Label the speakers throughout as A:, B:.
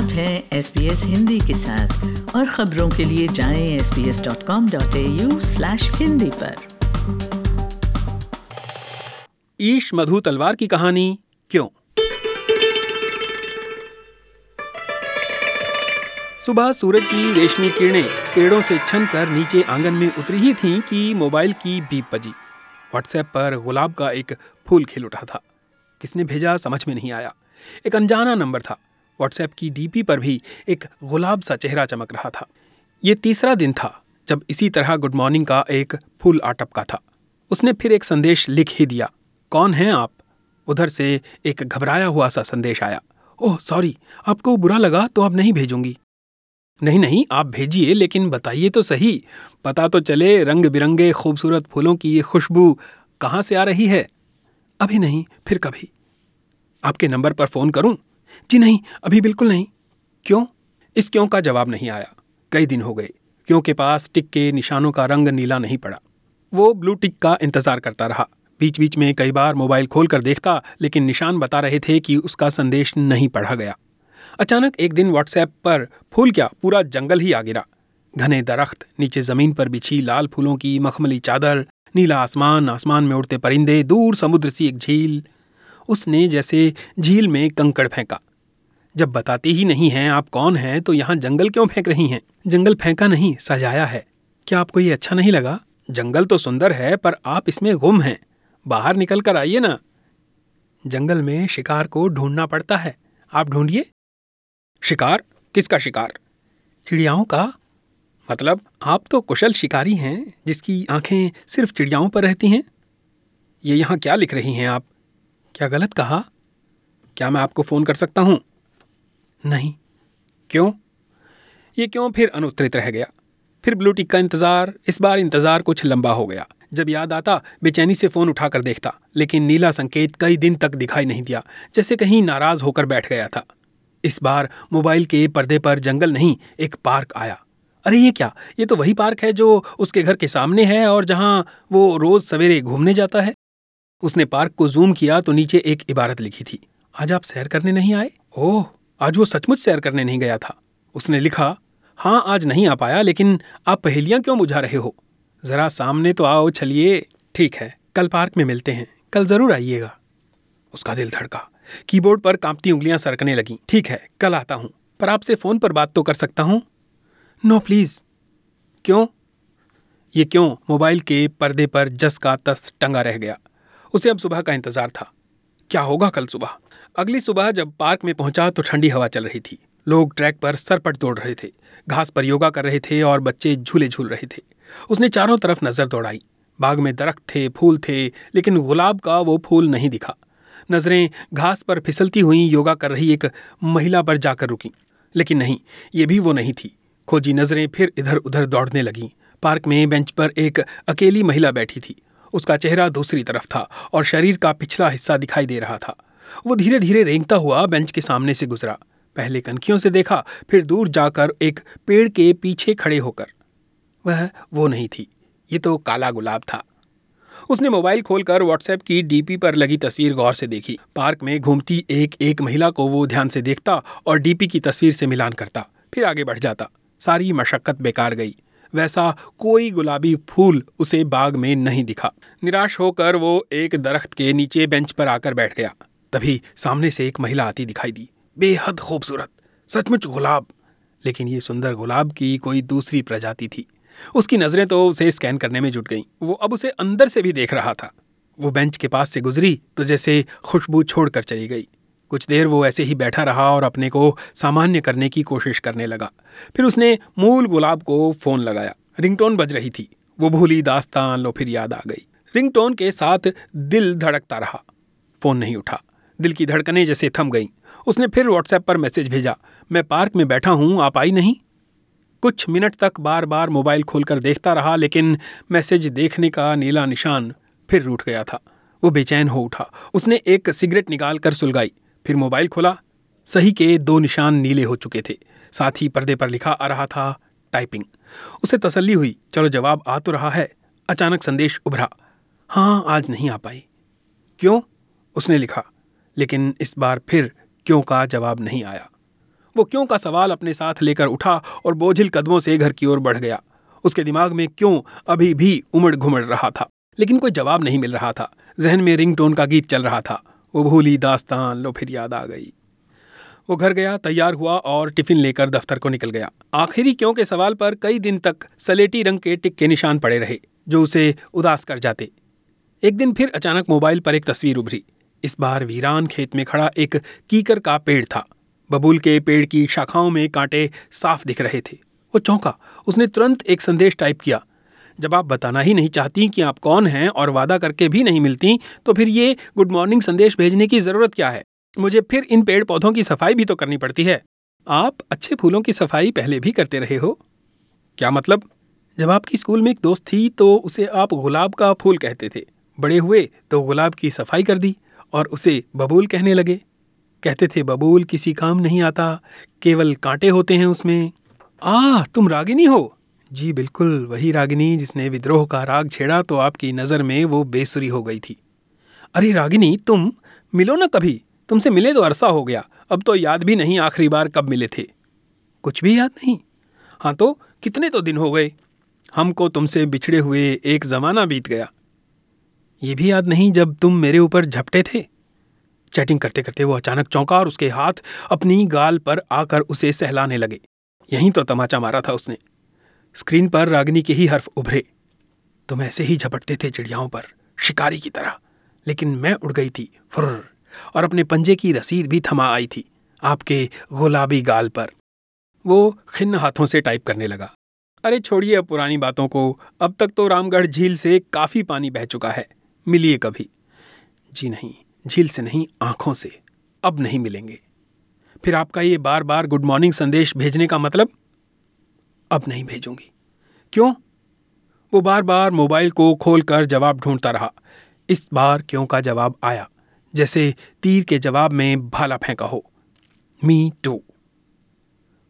A: आप हैं S B S Hindi के साथ। और खबरों के लिए जाएँ S B S dot com dot A U slash Hindi पर।
B: ईश मधु तलवार की कहानी क्यों? सुबह सूरज की रेशमी किरणें पेड़ों से छन कर नीचे आँगन में उतरी ही थीं कि मोबाइल की बीप बजी। व्हाट्सएप पर गुलाब का एक फूल खिल उठा था। किसने भेजा समझ में नहीं आया। एक अनजाना नंबर था। व्हाट्सएप की डीपी पर भी एक गुलाब सा चेहरा चमक रहा था। ये तीसरा दिन था, जब इसी तरह गुड मॉर्निंग का एक फूल आटपका था। उसने फिर एक संदेश लिख ही दिया, कौन हैं आप? उधर से एक घबराया हुआ सा संदेश आया, ओह, सॉरी, आपको बुरा लगा तो अब नहीं भेजूँगी। नहीं नहीं, आप भेजिए, लेकिन बताइए तो सही। पता तो चले रंग बिरंगे खूबसूरत फूलों की ये खुशबू कहाँ से आ रही है? अभी नहीं, फिर कभी। आपके नंबर पर फ़ोन करूँ? जी नहीं, अभी बिल्कुल नहीं। क्यों? इस क्यों का जवाब नहीं आया। कई दिन हो गए। क्यों के पास टिक के निशानों का रंग नीला नहीं पड़ा। वो ब्लू टिक का इंतज़ार करता रहा। बीच बीच में कई बार मोबाइल खोलकर देखता, लेकिन निशान बता रहे थे कि उसका संदेश नहीं पढ़ा गया। अचानक एक दिन व्हाट्सएप पर, फूल क्या, पूरा जंगल ही आ गिरा। घने दरख्त, नीचे ज़मीन पर बिछी लाल फूलों की मखमली चादर, नीला आसमान आसमान में उड़ते परिंदे, दूर समुद्र सी एक झील। उसने जैसे झील में कंकड़ फेंका। जब बताती ही नहीं हैं आप कौन हैं तो यहाँ जंगल क्यों फेंक रही हैं? जंगल फेंका नहीं, सजाया है। क्या आपको ये अच्छा नहीं लगा? जंगल तो सुंदर है, पर आप इसमें गुम हैं। बाहर निकल कर आइए ना। जंगल में शिकार को ढूंढना पड़ता है। आप ढूंढिए। शिकार? किसका शिकार? चिड़ियाओं का। मतलब आप तो कुशल शिकारी हैं, जिसकी आँखें सिर्फ़ चिड़ियाओं पर रहती हैं। ये यहाँ क्या लिख रही हैं आप? क्या गलत कहा? क्या मैं आपको फ़ोन कर सकता हूँ? नहीं। क्यों? ये क्यों फिर अनुत्तरित रह गया? फिर ब्लू टिक का इंतज़ार, इस बार इंतज़ार कुछ लंबा हो गया। जब याद आता, बेचैनी से फ़ोन उठाकर देखता, लेकिन नीला संकेत कई दिन तक दिखाई नहीं दिया, जैसे कहीं नाराज़ होकर बैठ गया था। इस बार मोबाइल के पर्दे पर जंगल नहीं, एक पार्क आया। अरे ये क्या? ये तो वही पार्क है जो उसके घर के सामने है और जहाँ वो रोज़ सवेरे घूमने जाता है? उसने पार्क को जूम किया तो नीचे एक इबारत लिखी थी। आज आप सैर करने नहीं आए? ओह, आज वो सचमुच सैर करने नहीं गया था। उसने लिखा हाँ आज नहीं आ पाया, लेकिन आप पहेलियाँ क्यों बुझा रहे हो? जरा सामने तो आओ, चलिए। ठीक है, कल पार्क में मिलते हैं। कल ज़रूर आइएगा। उसका दिल धड़का। कीबोर्ड पर कांपती उंगलियाँ सरकने लगी। ठीक है, कल आता हूँ। पर आपसे फ़ोन पर बात तो कर सकता हूँ? No, please. क्यों? ये क्यों? मोबाइल के पर्दे पर जस का तस टंगा रह गया। उसे अब सुबह का इंतज़ार था। क्या होगा कल सुबह? अगली सुबह जब पार्क में पहुँचा तो ठंडी हवा चल रही थी। लोग ट्रैक पर सरपट दौड़ रहे थे, घास पर योगा कर रहे थे और बच्चे झूले झूल रहे थे। उसने चारों तरफ़ नज़र दौड़ाई। बाग में दरख्त थे, फूल थे, लेकिन गुलाब का वो फूल नहीं दिखा। नज़रें घास पर फिसलती हुई, योगा कर रही एक महिला पर जाकर रुकी। लेकिन नहीं, ये भी वो नहीं थी। खोजी नज़रें फिर इधर उधर दौड़ने लगीं। पार्क में बेंच पर एक अकेली महिला बैठी थी। उसका चेहरा दूसरी तरफ़ था और शरीर का पिछला हिस्सा दिखाई दे रहा था। वो धीरे धीरे रेंगता हुआ बेंच के सामने से गुजरा। पहले कनखियों से देखा, फिर दूर जाकर एक पेड़ के पीछे खड़े होकर। वह वो नहीं थी। ये तो काला गुलाब था। उसने मोबाइल खोलकर व्हाट्सएप की डीपी पर लगी तस्वीर गौर से देखी। पार्क में घूमती एक एक महिला को वो ध्यान से देखता और डीपी की तस्वीर से मिलान करता, फिर आगे बढ़ जाता। सारी मशक्कत बेकार गई। वैसा कोई गुलाबी फूल उसे बाग में नहीं दिखा। निराश होकर वो एक दरख्त के नीचे बेंच पर आकर बैठ गया। तभी सामने से एक महिला आती दिखाई दी। बेहद खूबसूरत, सचमुच गुलाब। लेकिन ये सुंदर गुलाब की कोई दूसरी प्रजाति थी। उसकी नज़रें तो उसे स्कैन करने में जुट गईं। वो अब उसे अंदर से भी देख रहा था। वो बेंच के पास से गुजरी तो जैसे खुशबू छोड़कर चली गई। कुछ देर वो ऐसे ही बैठा रहा और अपने को सामान्य करने की कोशिश करने लगा। फिर उसने मूल गुलाब को फ़ोन लगाया। रिंगटोन बज रही थी। वो भूली दास्तान, लो फिर याद आ गई। रिंगटोन के साथ दिल धड़कता रहा। फ़ोन नहीं उठा। दिल की धड़कनें जैसे थम गईं। उसने फिर व्हाट्सएप पर मैसेज भेजा। मैं पार्क में बैठा हूँ, आप आई नहीं? कुछ मिनट तक बार बार मोबाइल खोलकर देखता रहा, लेकिन मैसेज देखने का नीला निशान फिर रूठ गया था। वो बेचैन हो उठा। उसने एक सिगरेट निकाल कर सुलगाई। फिर मोबाइल खोला। सही के दो निशान नीले हो चुके थे। साथ ही पर्दे पर लिखा आ रहा था, टाइपिंग। उसे तसल्ली हुई, चलो जवाब आ तो रहा है। अचानक संदेश उभरा। हाँ आज नहीं आ पाई। क्यों? उसने लिखा। लेकिन इस बार फिर क्यों का जवाब नहीं आया? वो क्यों का सवाल अपने साथ लेकर उठा और बोझिल कदमों से घर की ओर बढ़ गया। उसके दिमाग में क्यों अभी भी उमड़ घुमड़ रहा था। लेकिन कोई जवाब नहीं मिल रहा था। जहन में रिंगटोन का गीत चल रहा था। वो भूली दास्तान, लो फिर याद आ गई। वो घर गया, तैयार हुआ और टिफ़िन लेकर दफ्तर को निकल गया। आखिरी क्यों के सवाल पर कई दिन तक सलेटी रंग के टिक के निशान पड़े रहे, जो उसे उदास कर जाते। एक दिन फिर अचानक मोबाइल पर एक तस्वीर उभरी। इस बार वीरान खेत में खड़ा एक कीकर का पेड़ था। बबूल के पेड़ की शाखाओं में कांटे साफ़ दिख रहे थे। वो चौंका। उसने तुरंत एक संदेश टाइप किया जब आप बताना ही नहीं चाहती कि आप कौन हैं और वादा करके भी नहीं मिलती तो फिर ये गुड मॉर्निंग संदेश भेजने की ज़रूरत क्या है? मुझे फिर इन पेड़ पौधों की सफ़ाई भी तो करनी पड़ती है। आप अच्छे फूलों की सफ़ाई पहले भी करते रहे हो? क्या मतलब? जब आपकी स्कूल में एक दोस्त थी तो उसे आप गुलाब का फूल कहते थे। बड़े हुए तो गुलाब की सफ़ाई कर दी और उसे बबूल कहने लगे। कहते थे, बबूल किसी काम नहीं आता, केवल कांटे होते हैं उसमें। आ तुम रागिनी हो? जी बिल्कुल, वही रागिनी जिसने विद्रोह का राग छेड़ा तो आपकी नज़र में वो बेसुरी हो गई थी। अरे रागिनी, तुम मिलो ना कभी? तुमसे मिले तो अरसा हो गया। अब तो याद भी नहीं आखिरी बार कब मिले थे। कुछ भी याद नहीं? हाँ तो कितने तो दिन हो गए? हमको तुमसे बिछड़े हुए एक ज़माना बीत गया। ये भी याद नहीं जब तुम मेरे ऊपर झपटे थे? चैटिंग करते करते वो अचानक चौंका और उसके हाथ अपनी गाल पर आकर उसे सहलाने लगे। यहीं तो तमाचा मारा था उसने। स्क्रीन पर रागिनी के ही हर्फ उभरे। तुम ऐसे ही झपटते थे चिड़ियाओं पर, शिकारी की तरह। लेकिन मैं उड़ गई थी, फुर्र, और अपने पंजे की रसीद भी थमा आई थी, आपके गुलाबी गाल पर। वो खिन्न हाथों से टाइप करने लगा। अरे छोड़िए अब पुरानी बातों को, अब तक तो रामगढ़ झील से काफ़ी पानी बह चुका है, मिलिए कभी। जी नहीं, झील से नहीं, आँखों से, अब नहीं मिलेंगे। फिर आपका ये बार बार गुड मॉर्निंग संदेश भेजने का मतलब? अब नहीं भेजूँगी। क्यों? वो बार बार मोबाइल को खोलकर जवाब ढूंढता रहा। इस बार क्यों का जवाब आया? जैसे तीर के जवाब में भाला फेंका हो। Me too.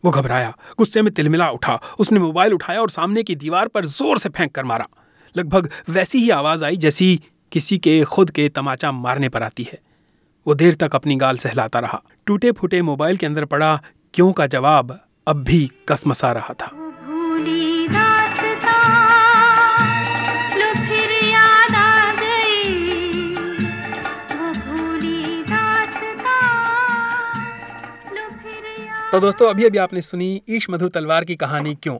B: वो घबराया, गुस्से में तिलमिला उठा। उसने मोबाइल उठाया और सामने की दीवार पर ज़ोर से फेंक कर मारा। लगभग वैसी ही आवाज़ आई जैसी किसी के खुद के तमाचा मारने पर आती है। वो देर तक अपनी गाल सहलाता रहा। टूटे फूटे मोबाइल के अंदर पड़ा क्यों का जवाब अब भी कसमसा रहा था। तो दोस्तों, अभी अभी आपने सुनी ईश मधु तलवार की कहानी क्यों?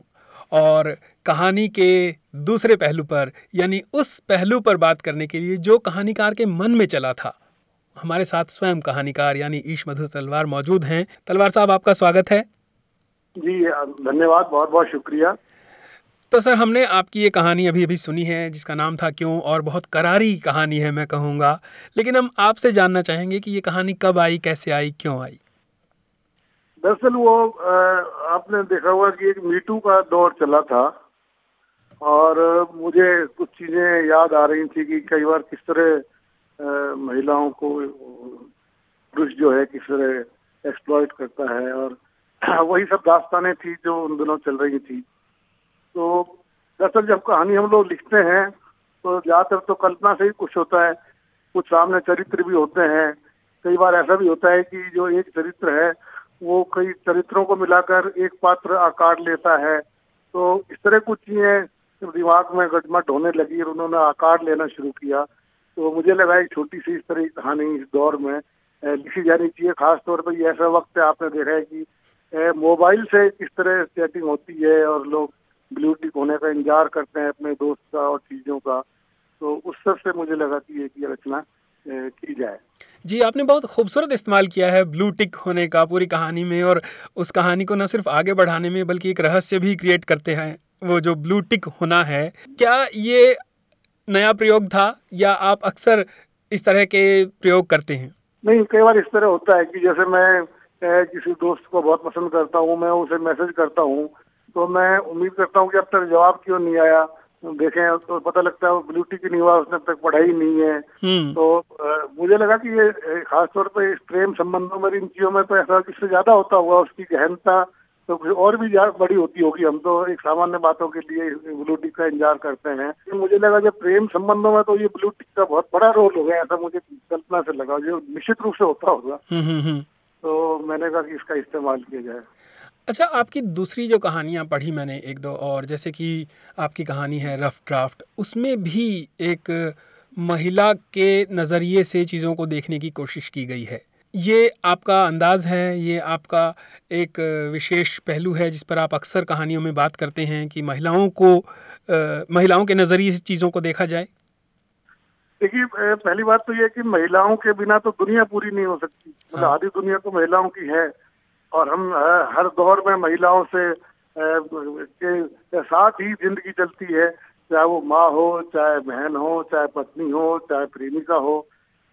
B: और कहानी के दूसरे पहलू पर, यानी उस पहलू पर बात करने के लिए जो कहानीकार के मन में चला था। हमारे साथ स्वयं कहानीकार, यानी ईश मधु तलवार मौजूद हैं। तलवार साहब, आपका स्वागत है।
C: जी धन्यवाद बहुत बहुत शुक्रिया।
B: तो सर हमने आपकी ये कहानी अभी अभी सुनी है जिसका नाम था क्यों और बहुत करारी कहानी है मैं कहूँगा। लेकिन हम आपसे जानना चाहेंगे कि ये कहानी कब आई कैसे आई क्यों आई?
C: दरअसल वो आपने देखा होगा कि एक मीटू का दौर चला था और मुझे कुछ चीज़ें याद आ रही थी कि कई बार किस तरह महिलाओं को पुरुष जो है किस तरह एक्सप्लॉइट करता है और वही सब दास्तानें थी जो उन दिनों चल रही थी। तो दरअसल जब कहानी हम लोग लिखते हैं तो ज़्यादातर तो कल्पना से ही कुछ होता है। कुछ सामने चरित्र भी होते हैं। कई बार ऐसा भी होता है कि जो एक चरित्र है, वो कई चरित्रों को मिलाकर एक पात्र आकार लेता है। तो इस तरह कुछ चीज़ें दिमाग में गटमट होने लगी और उन्होंने आकार लेना शुरू किया। तो मुझे लगा एक छोटी सी इस तरह की कहानी इस दौर में लिखी जानी चाहिए। खासतौर पर ऐसा वक्त है आपने देखा है कि मोबाइल से किस तरह सेटिंग होती है और लोग ब्लूटिक होने का इंतज़ार करते हैं अपने दोस्त का और चीज़ों का। तो उस सबसे मुझे लगा कि ये रचना की जाए।
B: जी आपने बहुत खूबसूरत इस्तेमाल किया है ब्लू टिक होने का पूरी कहानी में और उस कहानी को न सिर्फ़ आगे बढ़ाने में बल्कि एक रहस्य भी क्रिएट करते हैं वो जो ब्लू टिक होना है। क्या ये नया प्रयोग था या आप अक्सर इस तरह के प्रयोग करते हैं?
C: नहीं कई बार इस तरह होता है कि जैसे मैं किसी दोस्त को बहुत पसंद करता हूँ मैं उसे मैसेज करता हूँ तो मैं उम्मीद करता हूँ कि अब तक जवाब क्यों नहीं आया? देखें तो पता लगता है ब्लू टिक नहीं हुआ उसने अब तक पढ़ाई नहीं है। हम्म। तो आ, मुझे लगा कि ये खासतौर पर इस प्रेम संबंधों में इन चीज़ों में तो ऐसा इससे ज़्यादा होता हुआ उसकी गहनता तो कुछ और भी बड़ी होती होगी। हम तो एक सामान्य बातों के लिए ब्लू टिक का इंतज़ार करते हैं। मुझे लगा जब प्रेम संबंधों में तो ये ब्लू टिक का बहुत बड़ा रोल हो गया ऐसा मुझे कल्पना से लगा जो निश्चित रूप से होता होगा। हम्म, हम्म, तो मैंने कहा कि इसका इस्तेमाल किया जाए।
B: अच्छा आपकी दूसरी जो कहानियाँ पढ़ी मैंने एक दो और जैसे कि आपकी कहानी है रफ ड्राफ्ट उसमें भी एक महिला के नज़रिए से चीज़ों को देखने की कोशिश की गई है। ये आपका अंदाज़ है ये आपका एक विशेष पहलू है जिस पर आप अक्सर कहानियों में बात करते हैं कि महिलाओं को आ, महिलाओं के नज़रिए से चीज़ों को देखा जाए।
C: देखिए पहली बात तो ये कि महिलाओं के बिना तो दुनिया पूरी नहीं हो सकती। मतलब हाँ। आधी दुनिया तो महिलाओं की है। और हम हर दौर में महिलाओं से के साथ ही ज़िंदगी चलती है। चाहे वो माँ हो चाहे बहन हो चाहे पत्नी हो चाहे प्रेमिका हो।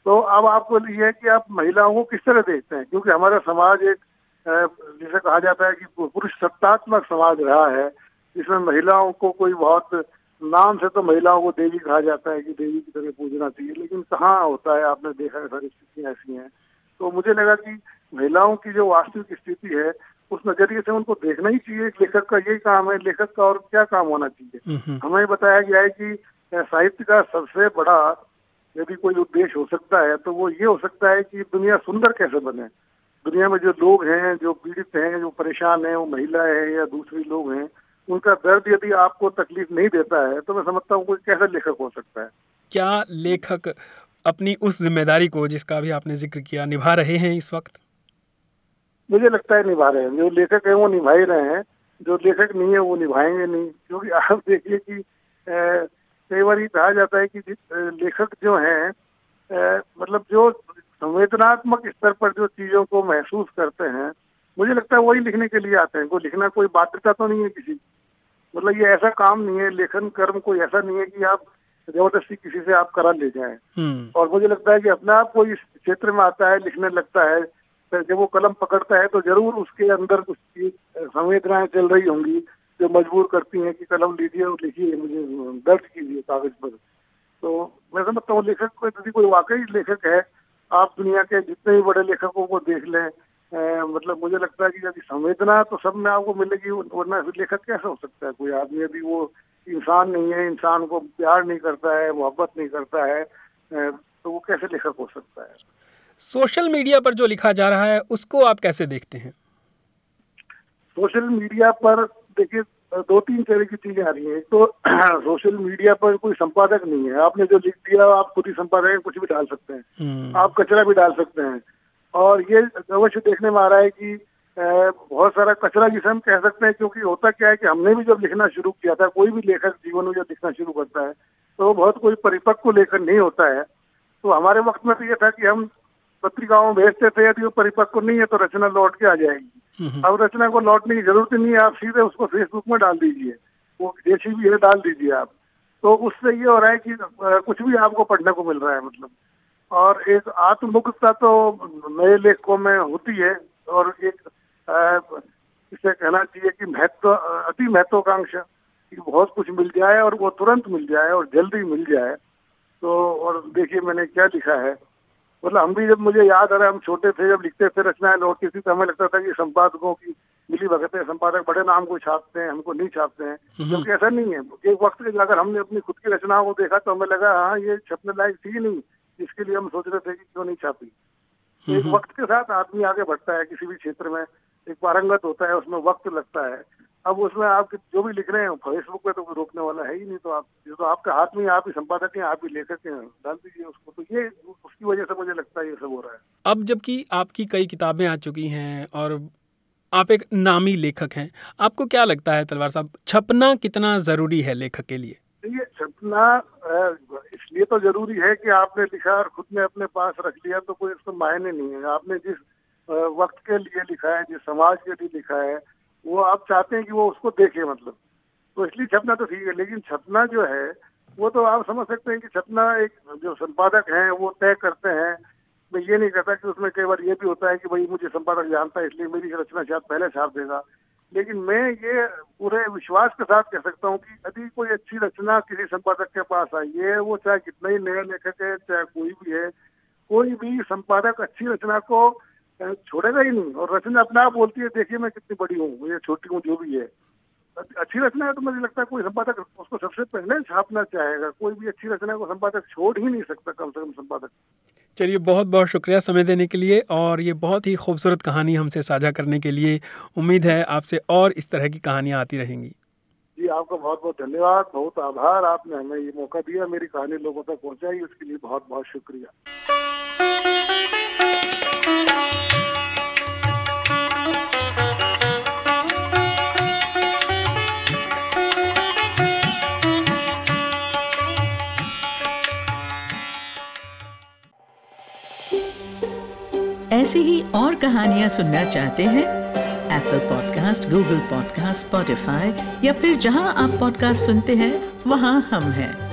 C: तो अब आपको ये है कि आप महिलाओं को किस तरह देखते हैं? क्योंकि हमारा समाज एक जिसे कहा जाता है कि पुरुष सत्तात्मक समाज रहा है जिसमें महिलाओं को कोई बहुत नाम से तो महिलाओं को देवी कहा जाता है कि देवी की तरह पूजना चाहिए लेकिन कहाँ होता है? आपने देखा है सारी स्थितियाँ ऐसी हैं। तो मुझे लगा कि महिलाओं की जो वास्तविक स्थिति है उस नज़रिए से उनको देखना ही चाहिए। लेखक का यही काम है लेखक का और क्या काम होना चाहिए? हमें बताया गया है कि साहित्य का सबसे बड़ा यदि कोई उद्देश्य हो सकता है तो वो ये हो सकता है कि दुनिया सुंदर कैसे बने? दुनिया में जो लोग हैं जो पीड़ित हैं जो परेशान हैं वो महिलाएँ हैं या दूसरे लोग हैं उनका दर्द यदि आपको तकलीफ़ नहीं देता है तो मैं समझता हूँ कोई कैसा लेखक हो सकता है।
B: क्या लेखक अपनी उस ज़िम्मेदारी को जिसका भी आपने ज़िक्र किया निभा रहे हैं इस वक्त?
C: मुझे लगता है निभा रहे हैं। जो लेखक है वो निभा ही रहे हैं। जो लेखक नहीं है वो निभाएँगे नहीं। क्योंकि आप देखिए कि कई बार ये कहा जाता है कि लेखक जो हैं मतलब जो संवेदनात्मक स्तर पर जो चीज़ों को महसूस करते हैं मुझे लगता है वही लिखने के लिए आते हैं। कोई लिखना कोई बाध्यता तो नहीं है किसी मतलब ये ऐसा काम नहीं है लेखन कर्म कोई ऐसा नहीं है कि आप ज़बरदस्ती किसी से आप करा ले जाए। हम्म। और मुझे लगता है कि अपने आप कोई इस क्षेत्र में आता है लिखने लगता है। जब वो कलम पकड़ता है तो ज़रूर उसके अंदर कुछ संवेदनाएँ चल रही होंगी जो मजबूर करती हैं कि कलम लीजिए और लिखिए मुझे दर्ज कीजिए कागज़ पर। तो मैं समझता हूँ लेखक को यदि कोई वाकई लेखक है आप दुनिया के जितने भी बड़े लेखकों को देख लें मतलब मुझे लगता है कि यदि संवेदना तो सब में आपको मिलेगी वरना फिर लेखक कैसे हो सकता है? कोई आदमी यदि वो इंसान नहीं है इंसान को प्यार नहीं करता है मोहब्बत नहीं करता है तो वो कैसे लेखक हो सकता है?
B: सोशल मीडिया पर जो लिखा जा रहा है उसको आप कैसे देखते हैं?
C: सोशल मीडिया पर देखिए दो तीन तरह की चीज़ें आ रही हैं। तो सोशल मीडिया पर कोई संपादक नहीं है। आपने जो लिख दिया आप खुद ही संपादक कुछ भी डाल सकते हैं। हम्म। आप कचरा भी डाल सकते हैं। और ये अवश्य देखने में आ रहा है कि बहुत सारा कचरा जिसे हम कह सकते हैं क्योंकि होता क्या है कि हमने भी जब लिखना शुरू किया था कोई भी लेखक जीवन में जब लिखना शुरू करता है तो बहुत कोई परिपक्व लेखन नहीं होता है। तो हमारे वक्त में तो ये था कि हम पत्रिकाओं में भेजते थे यदि वो परिपक्व नहीं है तो रचना लौट के आ जाएगी। अब रचना को लौटने की ज़रूरत नहीं है आप सीधे उसको फेसबुक में डाल दीजिए। वो जैसी भी है डाल दीजिए आप। तो उससे ये हो रहा है कि कुछ भी आपको पढ़ने को मिल रहा है मतलब। और एक आत्ममुखता तो नए लेखकों में होती है और एक इसे कहना चाहिए कि महत्व अति महत्वाकांक्षा कि बहुत कुछ मिल जाए और वो तुरंत मिल जाए और जल्दी मिल जाए। तो और देखिए मैंने क्या लिखा है। मतलब हम भी जब मुझे याद आ रहा है हम छोटे थे जब लिखते थे रचनाएँ लौटती थी तो हमें लगता था कि संपादकों की मिली भगत है संपादक बड़े नाम को छापते हैं हमको नहीं छापते हैं। हम्म। क्योंकि ऐसा नहीं है एक वक्त के अगर हमने अपनी खुद की रचनाओं को देखा तो हमें लगा हाँ ये छपने लायक थी नहीं। इसके लिए हम सोच रहे थे कि क्यों नहीं छापी? तो एक हम्म। वक्त के साथ आदमी आगे बढ़ता है किसी भी क्षेत्र में एक पारंगत होता है उसमें वक्त लगता है। अब उसमें आप जो भी लिख रहे हैं फेसबुक पे तो कोई रोकने वाला है ही नहीं तो आप ये तो आपके हाथ में आप ही संपादक हैं आप ही लेखक हैं डाल दीजिए उसको तो ये उसकी वजह से मुझे लगता है ये सब हो रहा है।
B: अब जबकि आपकी कई किताबें आ चुकी हैं और आप एक नामी लेखक हैं आपको क्या लगता है तलवार साहब छपना कितना ज़रूरी है लेखक के लिए?
C: ये छपना इसलिए तो ज़रूरी है कि आपने लिखा और खुद ने अपने पास रख लिया तो कोई इसको मायने नहीं है। आपने जिस वक्त के लिए लिखा है, जिस समाज के लिए लिखा है, वो आप चाहते हैं कि वो उसको देखे मतलब। तो इसलिए छपना तो ठीक है, लेकिन छपना जो है, वो तो आप समझ सकते हैं कि छपना एक जो संपादक हैं, वो तय करते हैं। मैं ये नहीं कहता कि उसमें कई बार ये भी होता है कि भाई मुझे संपादक जानता है, इसलिए मेरी रचना शायद पहले छाप देगा। लेकिन मैं ये पूरे विश्वास के साथ कह सकता हूँ कि यदि कोई अच्छी रचना किसी संपादक के पास आई है, वो चाहे कितना ही नया लेखक है, चाहे कोई भी है, कोई भी संपादक अच्छी रचना को छोड़ेगा ही नहीं। और रचना अपना आप बोलती है, देखिए, मैं कितनी बड़ी हूँ या छोटी हूँ, जो भी है। अच्छी रचना है तो मुझे लगता है कोई संपादक उसको सबसे पहले छापना चाहेगा। कोई भी अच्छी रचना को संपादक छोड़ ही नहीं सकता कम से कम संपादक।
B: चलिए बहुत बहुत शुक्रिया समय देने के लिए और ये बहुत ही खूबसूरत कहानी हमसे साझा करने के लिए उम्मीद है आपसे और इस तरह की कहानियाँ आती रहेंगी।
C: जी आपका बहुत बहुत धन्यवाद। बहुत आभार। आपने हमें ये मौका दिया मेरी कहानी लोगों तक पहुंचाई उसके लिए बहुत बहुत शुक्रिया।
A: और कहानियाँ सुनना चाहते हैं Apple podcast Google podcast Spotify या फिर जहाँ आप पॉडकास्ट सुनते हैं, वहाँ हम हैं।